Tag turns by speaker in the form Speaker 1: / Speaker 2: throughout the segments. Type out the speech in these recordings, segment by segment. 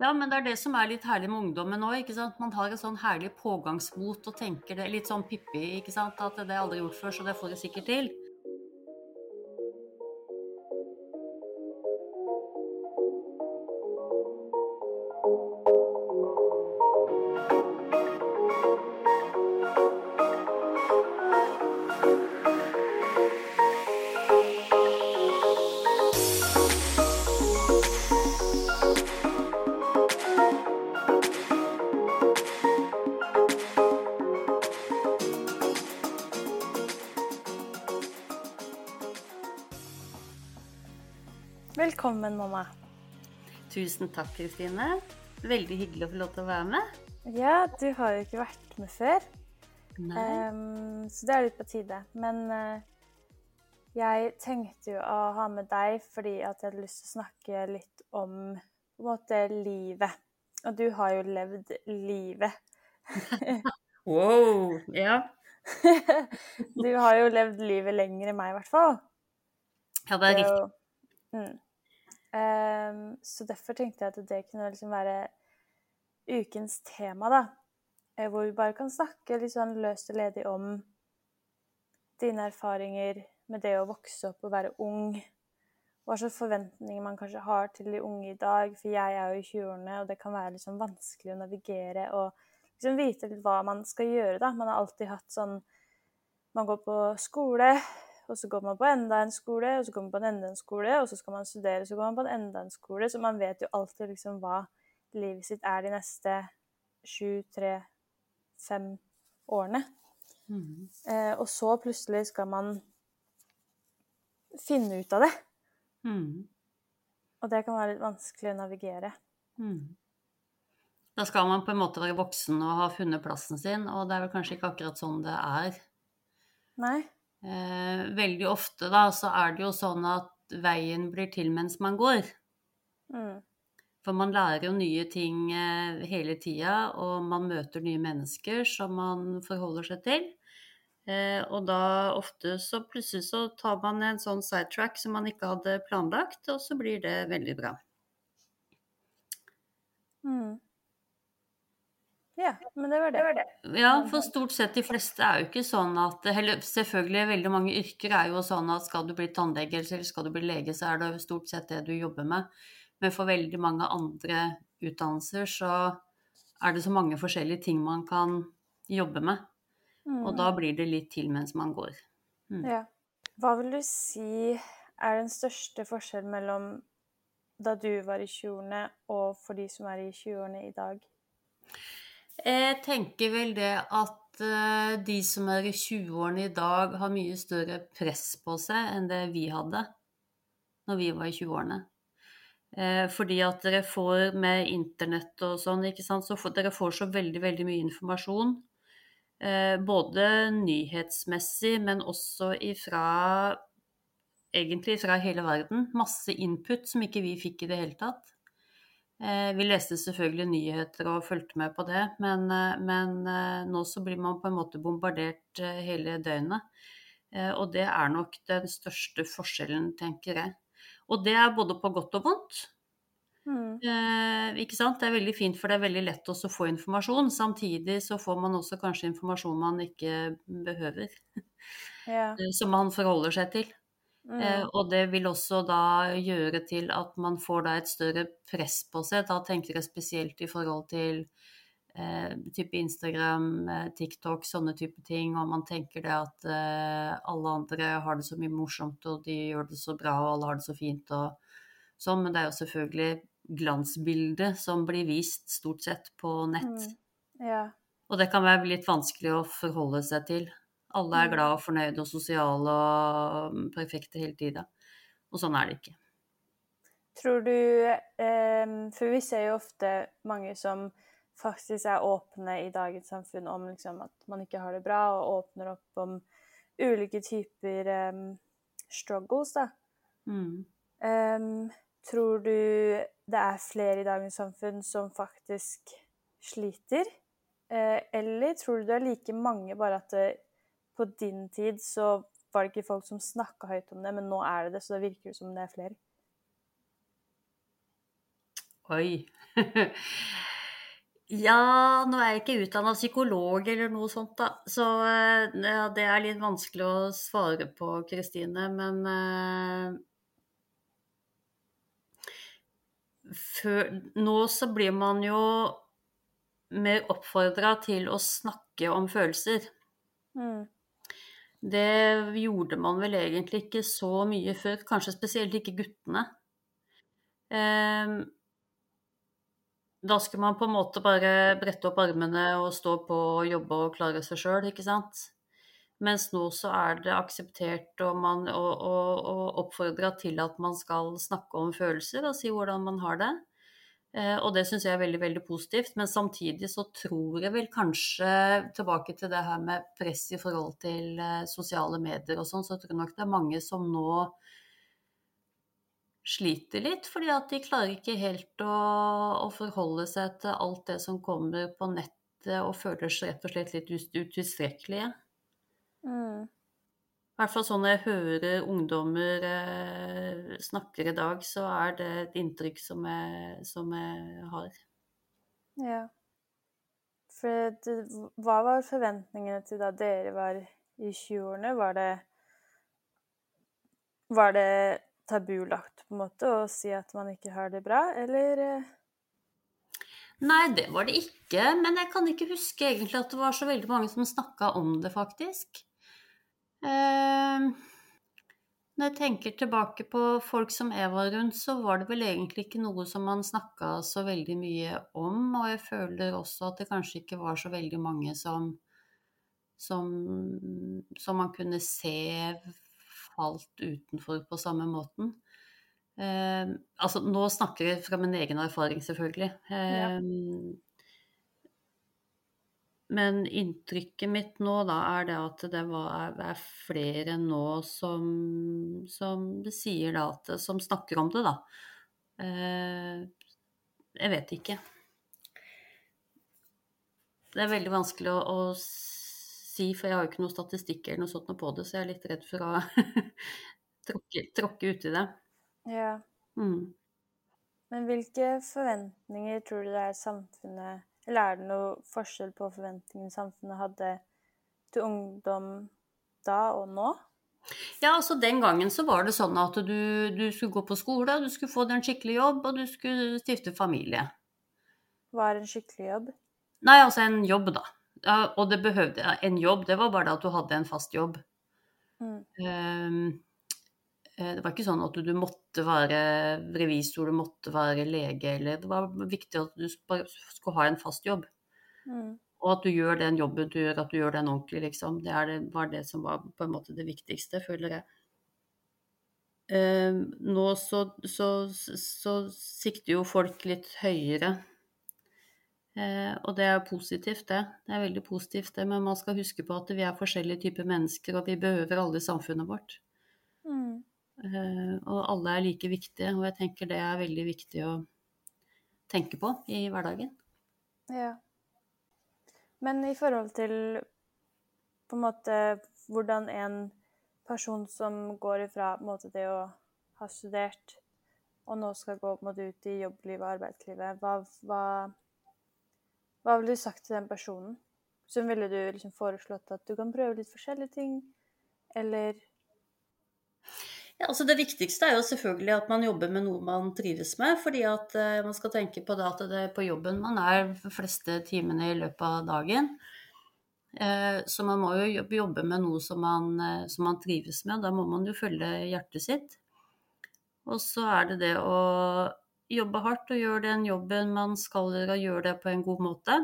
Speaker 1: Ja, men det er det som er litt herlig med ungdommen òg. Man har et sånn herlig pågangsmot og tenker det litt sånn Pippi, ikke sant? At det har jeg aldri gjort før, så det får jeg sikkert til.
Speaker 2: Velkommen, mamma.
Speaker 1: Tusen takk, Kristine. Veldig hyggelig å få lov til å være med.
Speaker 2: Ja, du har jo ikke vært med før,
Speaker 1: Nei.
Speaker 2: Um, så det er litt på tide. Men uh, jeg tenkte jo å ha med deg fordi at jeg hadde lyst til å snakke litt om på en måte livet. Og du har jo levd livet.
Speaker 1: Wow! Ja.
Speaker 2: du har jo levd livet lenger enn meg, i hvert fall.
Speaker 1: ja, det er riktig.
Speaker 2: Mm. Ehm, så derfor tenkte jeg at det kunne liksom være ukens tema, da. Eh, Hvor vi bare kan snakke litt sånn løst og ledig om dine erfaringer med det å vokse opp og være ung. Hva slags forventninger man kanskje har til de unge i dag. For jeg er jo i 20-årene, og det kan være liksom vanskelig å navigere og liksom vite litt hva man skal gjøre, da. Man har alltid hatt sånn Man går på skole, og så går man på enda en skole, og så går man på en enda en skole, og så skal man studere, så går man på en enda en skole. Så man vet jo alltid liksom hva livet sitt er de neste sju, tre, fem årene.
Speaker 1: Mm.
Speaker 2: Eh, og så plutselig skal man finne ut av det.
Speaker 1: Mm.
Speaker 2: Og det kan være litt vanskelig å navigere.
Speaker 1: Mm. Da skal man på en måte være voksen og ha funnet plassen sin, og det er vel kanskje ikke akkurat sånn det er.
Speaker 2: Nei?
Speaker 1: Eh, veldig ofte da, så er det jo sånn at veien blir til mens man går.
Speaker 2: Mm.
Speaker 1: For man lærer jo nye ting eh, hele tida, og man møter nye mennesker som man forholder seg til. Eh, og da ofte så plutselig så tar man en sånn sidetrack som man ikke hadde planlagt, og så blir det veldig bra.
Speaker 2: Mm. Ja, men det var det.
Speaker 1: Ja, for stort sett de fleste er jo ikke sånn at eller Selvfølgelig, veldig mange yrker er jo sånn at skal du bli tannlege eller skal du bli lege, så er det stort sett det du jobber med. Men for veldig mange andre utdannelser så er det så mange forskjellige ting man kan jobbe med.
Speaker 2: Mm.
Speaker 1: Og da blir det litt til mens man går. Mm.
Speaker 2: Ja. Hva vil du si er den største forskjellen mellom da du var i 20-årene, og for de som er i 20-årene i dag?
Speaker 1: Jeg tenker vel det at eh, de som er i 20-årene i dag, har mye større press på seg enn det vi hadde når vi var i 20-årene. Eh, fordi at dere får med internett og sånn, ikke sant, så dere får så veldig, veldig mye informasjon. Eh, både nyhetsmessig, men også ifra egentlig fra hele verden. Masse input som ikke vi fikk i det hele tatt. Eh, Vi leste selvfølgelig nyheter og fulgte med på det, men, eh, men eh, nå så blir man på en måte bombardert hele døgnet. Og det er nok den største forskjellen, tenker jeg. Og det er både på godt og vondt.
Speaker 2: Mm.
Speaker 1: Eh, ikke sant? Det er veldig fint, for det er veldig lett også å få informasjon. Samtidig så får man også kanskje informasjon man ikke behøver,
Speaker 2: Ja.
Speaker 1: eh, som man forholder seg til.
Speaker 2: Mm.
Speaker 1: Eh, og det vil også da gjøre til at man får da et større press på seg. Da tenker jeg spesielt i forhold til eh, type Instagram, eh, TikTok, sånne type ting. Og man tenker det at eh, alle andre har det så mye morsomt, og de gjør det så bra, og alle har det så fint og sånn. Men det er jo selvfølgelig glansbildet som blir vist stort sett på nett.
Speaker 2: Mm. Ja.
Speaker 1: Og det kan være litt vanskelig å forholde seg til. Alle er
Speaker 2: Mm.
Speaker 1: glad og fornøyde og sosiale og mm, perfekte hele tida. Og sånn er det ikke.
Speaker 2: Tror du eh, For vi ser jo ofte mange som faktisk er åpne i dagens samfunn om liksom, at man ikke har det bra, og åpner opp om ulike typer eh, struggles, da.
Speaker 1: Mm.
Speaker 2: Em, tror du det er flere i dagens samfunn som faktisk sliter? Eh, eller tror du det er like mange, bare at det, på din tid så var det ikke folk som snakka høyt om det, men nå er det det, så det virker det som det er flere?
Speaker 1: Oi. ja, nå er jeg ikke utdanna psykolog eller noe sånt, da. Så eh, ja, det er litt vanskelig å svare på, Kristine. Men uh, før, nå så blir man jo mer oppfordra til å snakke om følelser.
Speaker 2: Mm.
Speaker 1: Det gjorde man vel egentlig ikke så mye før, kanskje spesielt ikke guttene. Eh, da skulle man på en måte bare brette opp armene og stå på og jobbe og klare seg sjøl, ikke sant. Mens nå så er det akseptert og, man, og, og, og oppfordra til at man skal snakke om følelser og si hvordan man har det. Eh, og det syns jeg er veldig veldig positivt. Men samtidig så tror jeg vel kanskje tilbake til det her med press i forhold til eh, sosiale medier og sånn, så tror jeg nok det er mange som nå sliter litt, fordi at de klarer ikke helt å, å forholde seg til alt det som kommer på nettet, og føler seg rett og slett litt utilstrekkelige.
Speaker 2: Mm.
Speaker 1: I hvert fall sånn jeg hører ungdommer eh, snakker i dag, så er det et inntrykk som jeg, som jeg har.
Speaker 2: Ja. For det, hva var forventningene til da dere var i 20-årene? Var det Var det tabulagt på en måte å si at man ikke har det bra, eller? eh?
Speaker 1: Nei, det var det ikke. Men jeg kan ikke huske egentlig at det var så veldig mange som snakka om det, faktisk. Eh, når jeg tenker tilbake på folk som jeg var rundt, så var det vel egentlig ikke noe som man snakka så veldig mye om. Og jeg føler også at det kanskje ikke var så veldig mange som, som, som man kunne se falt utenfor på samme måten. Eh, altså, nå snakker jeg fra min egen erfaring, selvfølgelig.
Speaker 2: Ja.
Speaker 1: Men inntrykket mitt nå da er det at det var, er flere nå som, som sier da at Som snakker om det, da. Eh, jeg vet ikke. Det er veldig vanskelig å, å si, for jeg har jo ikke noe statistikk eller noe sånt på det, så jeg er litt redd for å tråkke, tråkke uti det.
Speaker 2: Ja.
Speaker 1: Mm.
Speaker 2: Men hvilke forventninger tror du det er samfunnet Eller er det noe forskjell på forventningene samfunnet hadde til ungdom da og nå?
Speaker 1: Ja, altså Den gangen så var det sånn at du, du skulle gå på skole, du skulle få deg en skikkelig jobb, og du skulle stifte familie.
Speaker 2: Hva er en skikkelig jobb?
Speaker 1: Nei, altså en jobb, da. Ja, og det behøvde En jobb, det var bare det at du hadde en fast jobb.
Speaker 2: Mm.
Speaker 1: Eh, det var ikke sånn at du måtte være revisor, du måtte være lege, eller Det var viktig at du bare skulle ha en fast jobb.
Speaker 2: Mm.
Speaker 1: Og at du gjør den jobben du gjør, at du gjør den ordentlig, liksom. Det det, var det som var på en måte det viktigste, føler jeg. Eh, nå så, så, så sikter jo folk litt høyere. Eh, og det er positivt, det. Det er veldig positivt, det. Men man skal huske på at vi er forskjellige typer mennesker, og vi behøver alle i samfunnet vårt.
Speaker 2: Mm.
Speaker 1: Eh, og alle er like viktige, og jeg tenker det er veldig viktig å tenke på i hverdagen.
Speaker 2: Ja. Men i forhold til på en måte hvordan en person som går ifra på en måte det å ha studert, og nå skal gå på en måte ut i jobblivet og arbeidslivet, hva, hva, hva ville du sagt til den personen? Så ville du liksom foreslått at du kan prøve litt forskjellige ting, eller
Speaker 1: Ja, altså Det viktigste er jo selvfølgelig at man jobber med noe man trives med. fordi at eh, man skal tenke på det at det er på jobben man er de fleste timene i løpet av dagen. Eh, så man må jo jobbe med noe som man, eh, som man trives med, og da må man jo følge hjertet sitt. Og så er det det å jobbe hardt og gjøre den jobben man skal gjøre, gjøre det på en god måte.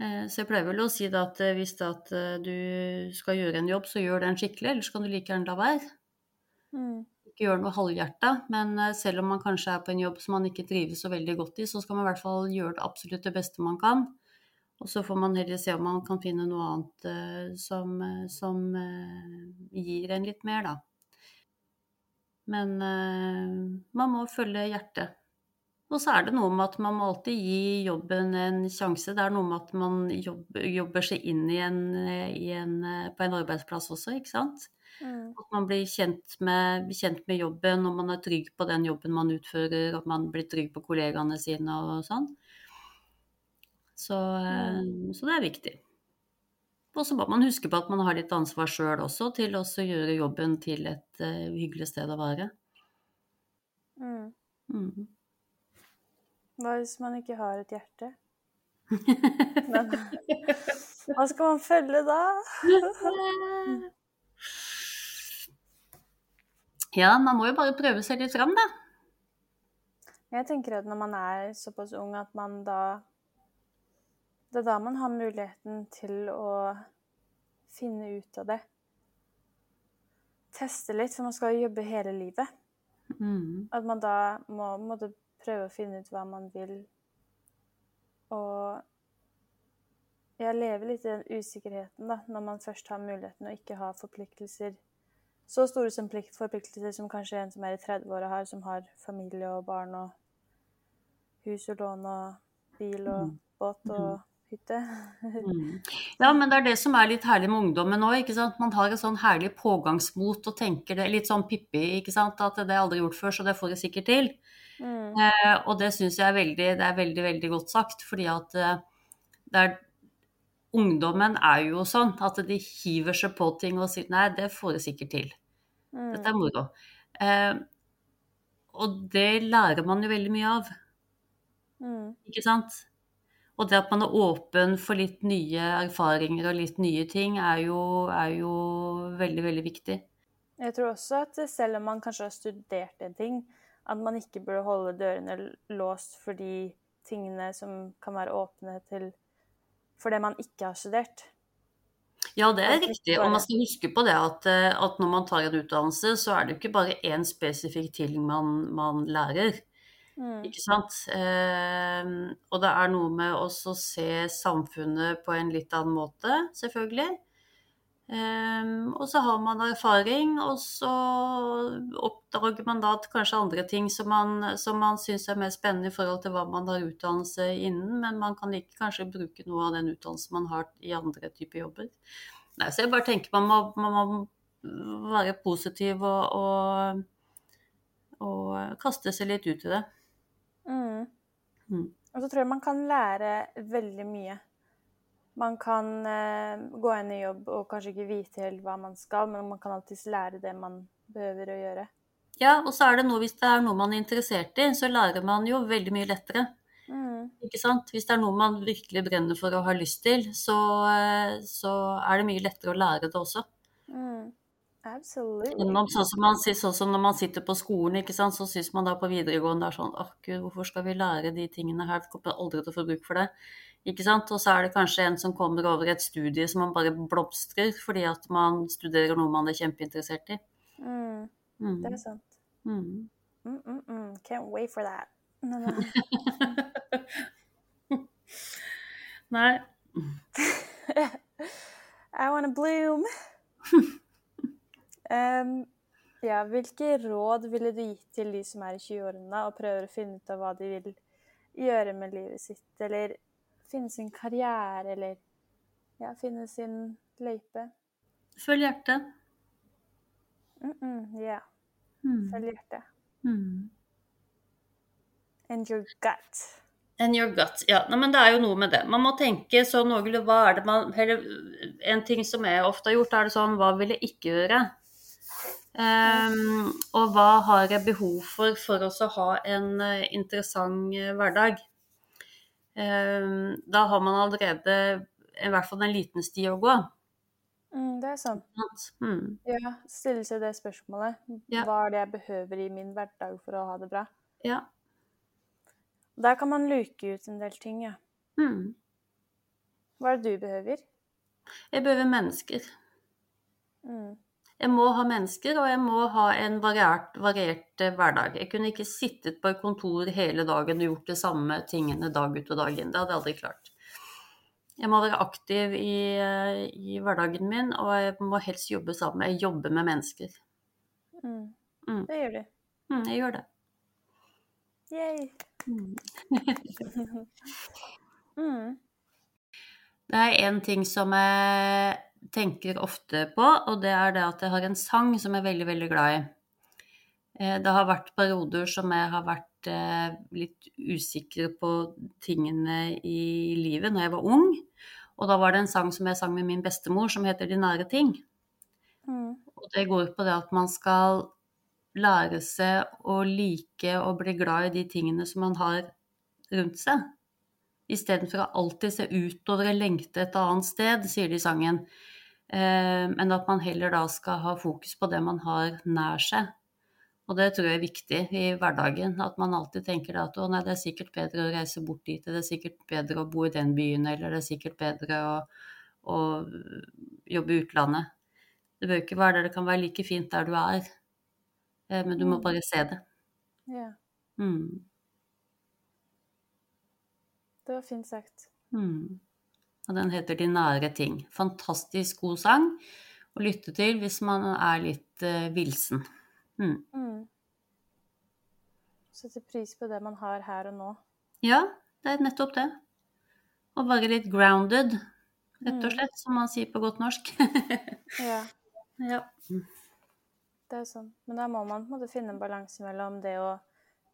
Speaker 1: Eh, Så jeg pleier vel å si at eh, hvis at eh, du skal gjøre en jobb, så gjør den skikkelig, ellers kan du like gjerne la være.
Speaker 2: mm.
Speaker 1: Ikke gjøre noe halvhjerta, men selv om man kanskje er på en jobb som man ikke trives så veldig godt i, så skal man i hvert fall gjøre det absolutt det beste man kan. Og så får man heller se om man kan finne noe annet som, som gir en litt mer, da. Men man må følge hjertet. Og så er det noe med at man må alltid gi jobben en sjanse. Det er noe med at man jobber, jobber seg inn i en, i en, på en arbeidsplass også, ikke sant.
Speaker 2: Mm.
Speaker 1: At man blir kjent med, kjent med jobben, og man er trygg på den jobben man utfører, at man blir trygg på kollegaene sine og sånn. Så, mm. så det er viktig. Og så må man huske på at man har litt ansvar sjøl også, til å gjøre jobben til et uh, hyggelig sted å være.
Speaker 2: Mm.
Speaker 1: Mhm.
Speaker 2: Hva hvis man ikke har et hjerte? Men hva skal man følge da?
Speaker 1: Ja, man må jo bare prøve seg litt fram, da.
Speaker 2: Jeg tenker at når man er såpass ung at man da Det er da man har muligheten til å finne ut av det. Teste litt, for man skal jo jobbe hele livet.
Speaker 1: Mm.
Speaker 2: At man da må måtte prøve å finne ut hva man vil. Og jeg lever litt i den usikkerheten, da, når man først har muligheten og ikke har forpliktelser. Så store som plikt- forpliktelser som kanskje en som er i 30-åra har, som har familie og barn og hus og lån og bil og
Speaker 1: Mm.
Speaker 2: båt og hytte.
Speaker 1: Mm. Ja, men det er det som er litt herlig med ungdommen nå, ikke sant. Man har et sånn herlig pågangsmot og tenker det litt sånn Pippi, ikke sant. At det er aldri gjort før, så det får jeg sikkert til.
Speaker 2: Mm.
Speaker 1: Eh, og det syns jeg er veldig, det er veldig, veldig godt sagt, fordi at eh, det er Ungdommen er jo sånn at de hiver seg på ting og sier nei, det får jeg sikkert til.
Speaker 2: Mm.
Speaker 1: Dette er moro. Eh, og det lærer man jo veldig mye av,
Speaker 2: Mm.
Speaker 1: ikke sant? Og det at man er åpen for litt nye erfaringer og litt nye ting, er jo, er jo veldig, veldig viktig.
Speaker 2: Jeg tror også at selv om man kanskje har studert en ting, at man ikke burde holde dørene låst for de tingene som kan være åpne til for det man ikke har studert.
Speaker 1: Ja, det er riktig. Og man skal huske på det at, eh, at når man tar en utdannelse, så er det jo ikke bare én spesifikk ting man, man lærer.
Speaker 2: Mm.
Speaker 1: Ikke sant? Eh, og det er noe med også å se samfunnet på en litt annen måte, selvfølgelig. Eh, og så har man erfaring, og så oppdager man da kanskje andre ting som man, som man syns er mer spennende i forhold til hva man har utdannelse innen, men man kan ikke kanskje bruke noe av den utdannelsen man har i andre typer jobber. Nei, så jeg bare tenker man må, man må være positiv og, og, og kaste seg litt ut i det.
Speaker 2: Mm.
Speaker 1: Mm.
Speaker 2: Og så tror jeg man kan lære veldig mye. Man kan eh, gå inn i jobb og kanskje ikke vite helt hva man skal, men man kan alltids lære det man behøver å gjøre.
Speaker 1: Ja, og så er det noe, hvis det er noe man er interessert i, så lærer man jo veldig mye lettere.
Speaker 2: Mm.
Speaker 1: Ikke sant? Hvis det er noe man virkelig brenner for og har lyst til, så, eh, så er det mye lettere å lære det også.
Speaker 2: Mm. Absolutely.
Speaker 1: Man, sånn som, man, sånn som når man sitter på skolen, ikke sant? så syns man da på videregående det er sånn åh gud, hvorfor skal vi lære de tingene her, vi kommer aldri til å få bruk for det. Ikke sant? Og så er det kanskje en som kommer over et studie som man bare blomstrer fordi at man studerer noe man er kjempeinteressert i.
Speaker 2: Mm.
Speaker 1: Mm.
Speaker 2: Det er sant.
Speaker 1: Mm.
Speaker 2: Mm, mm, mm. Can't wait for that. No, no.
Speaker 1: Nei.
Speaker 2: I wanna bloom. Em, ja, hvilke råd ville du gitt til de som er i 20-årene og prøver å finne ut av hva de vil gjøre med livet sitt, eller finne sin karriere, eller ja, finne sin løype?
Speaker 1: Følg hjertet.
Speaker 2: Mm -mm, ja,
Speaker 1: Mm.
Speaker 2: følg hjertet.
Speaker 1: Mm.
Speaker 2: And your gut.
Speaker 1: And your gut. Ja, nei, men det er jo noe med det. Man må tenke sånn noenlunde hva er det man Eller en ting som jeg ofte har gjort, er det sånn hva vil jeg ikke gjøre? Ehm, og hva har jeg behov for for å ha en eh, interessant eh, hverdag? Um, da har man allerede i hvert fall en liten sti å gå.
Speaker 2: Mm, det er sant?
Speaker 1: Mm.
Speaker 2: Ja, stille seg det spørsmålet.
Speaker 1: Ja.
Speaker 2: Hva er det jeg behøver i min hverdag for å ha det bra?
Speaker 1: Ja.
Speaker 2: Der kan man luke ut en del ting, ja.
Speaker 1: Mm.
Speaker 2: Hva er det du behøver?
Speaker 1: Jeg behøver mennesker.
Speaker 2: Mm.
Speaker 1: Jeg må ha mennesker, og jeg må ha en variert, variert eh, hverdag. Jeg kunne ikke sittet på et kontor hele dagen og gjort de samme tingene dag ut og dag inn. Det hadde jeg aldri klart. Jeg må være aktiv i, eh, i hverdagen min, og jeg må helst jobbe sammen. Jeg jobber med mennesker.
Speaker 2: Mm.
Speaker 1: Mm.
Speaker 2: Det gjør du.
Speaker 1: Mm, jeg gjør det.
Speaker 2: Yay.
Speaker 1: Mm.
Speaker 2: mm.
Speaker 1: Det er en ting som jeg tenker ofte på, og det er det at jeg har en sang som jeg er veldig, veldig glad i. Eh, det har vært perioder som jeg har vært eh, litt usikker på tingene i livet når jeg var ung. Og da var det en sang som jeg sang med min bestemor, som heter De nære ting.
Speaker 2: Mm.
Speaker 1: Og det går på det at man skal lære seg å like og bli glad i de tingene som man har rundt seg. Istedenfor å alltid se utover og lengte et annet sted, sier de i sangen. Eh, men at man heller da skal ha fokus på det man har nær seg. Og det tror jeg er viktig i hverdagen. At man alltid tenker at å nei, det er sikkert bedre å reise bort dit, det er sikkert bedre å bo i den byen, eller det er sikkert bedre å, å jobbe i utlandet. Det bør ikke være der det kan være like fint der du er, eh, men du må
Speaker 2: Mm.
Speaker 1: bare se det.
Speaker 2: Ja,
Speaker 1: Mm.
Speaker 2: det var fint sagt.
Speaker 1: Mm. Og den heter De nære ting. Fantastisk god sang å lytte til hvis man er litt uh, villsen. Mm.
Speaker 2: Mm. Sette pris på det man har her og nå.
Speaker 1: Ja, det er nettopp det. Å være litt grounded, rett og
Speaker 2: Mm.
Speaker 1: slett, som man sier på godt norsk.
Speaker 2: Ja,
Speaker 1: ja.
Speaker 2: det er sånn. Men da må man på en måte finne en balanse mellom det å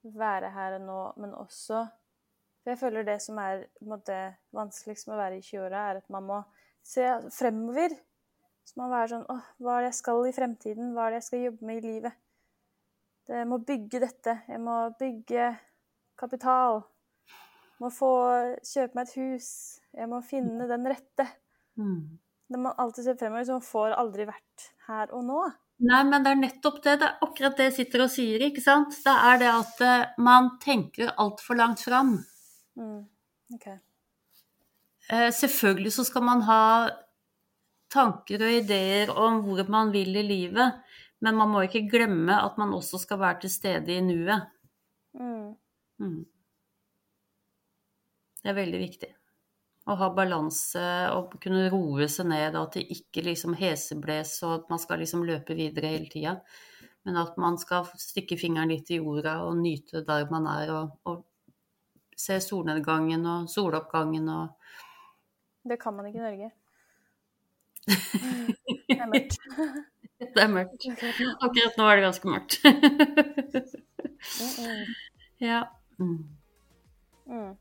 Speaker 2: være her og nå, men også For jeg føler det som er måte, vanskeligst med å være i 20-åra, er at man må se fremover. Så man må være sånn Åh, hva er det jeg skal i fremtiden? Hva er det jeg skal jobbe med i livet? Det, jeg må bygge dette. Jeg må bygge kapital. Jeg Må få kjøpe meg et hus. Jeg må finne den rette.
Speaker 1: Mm.
Speaker 2: Når man alltid ser fremover, så man får aldri vært her og nå.
Speaker 1: Nei, men det er nettopp det. Det er akkurat det jeg sitter og sier, ikke sant. Det er det at eh, man tenker altfor langt fram.
Speaker 2: Mm. OK.
Speaker 1: Eh, selvfølgelig så skal man ha tanker og ideer om hvor man vil i livet, men man må ikke glemme at man også skal være til stede i nuet.
Speaker 2: Mm.
Speaker 1: Mm. Det er veldig viktig. Å ha balanse og kunne roe seg ned, at det ikke liksom hesebles og at man skal liksom løpe videre hele tida. Men at man skal stikke fingeren litt i jorda og nyte der man er, og, og se solnedgangen og soloppgangen og
Speaker 2: Det kan man ikke i Norge. Det er mørkt.
Speaker 1: Det er mørkt. Akkurat nå er det ganske mørkt.
Speaker 2: Mm, mm.
Speaker 1: ja. Mm.
Speaker 2: Mm.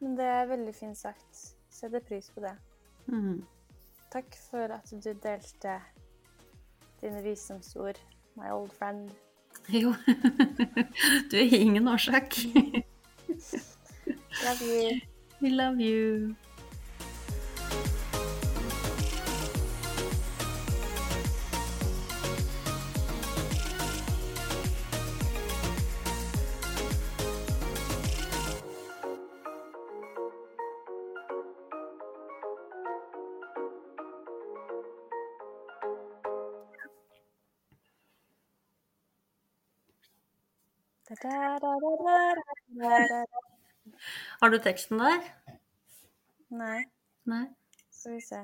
Speaker 2: Men det er veldig fint sagt. Setter pris på det.
Speaker 1: Mm.
Speaker 2: Takk for at du delte dine visdomsord, my old friend.
Speaker 1: Jo. Du er ingen årsak.
Speaker 2: Love you.
Speaker 1: We love you.
Speaker 2: da da da da da da da
Speaker 1: Har du teksten der?
Speaker 2: Nei,
Speaker 1: Nei.
Speaker 2: skal vi se.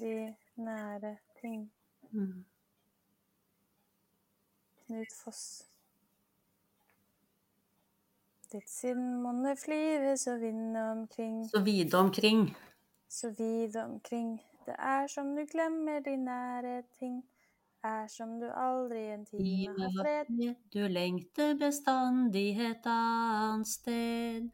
Speaker 2: De nære ting.
Speaker 1: Mm.
Speaker 2: Knut Foss. Ditt sinn monne flyve så vind omkring,
Speaker 1: Så vide omkring.
Speaker 2: så vide omkring. Det er som du glemmer de nære ting, er som du aldri en time har fred.
Speaker 1: Du lengter bestandighet annet sted.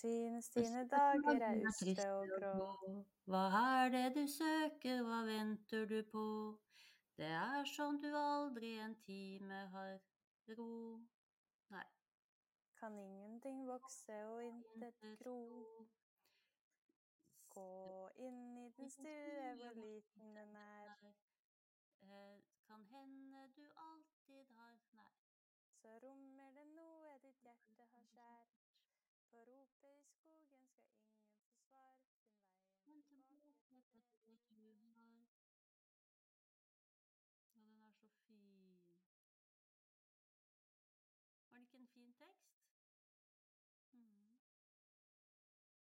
Speaker 2: Synes dine dager er uste og grå.
Speaker 1: Hva er det du søker, hva venter du på? Det er som du aldri en time har ro. Nei.
Speaker 2: Kan ingenting vokse og intet gro. Gå inn i den stue hvor liten den er,
Speaker 1: Eh, Kan hende du alltid har Nei.
Speaker 2: så rommer det noe ditt hjerte har skjær. På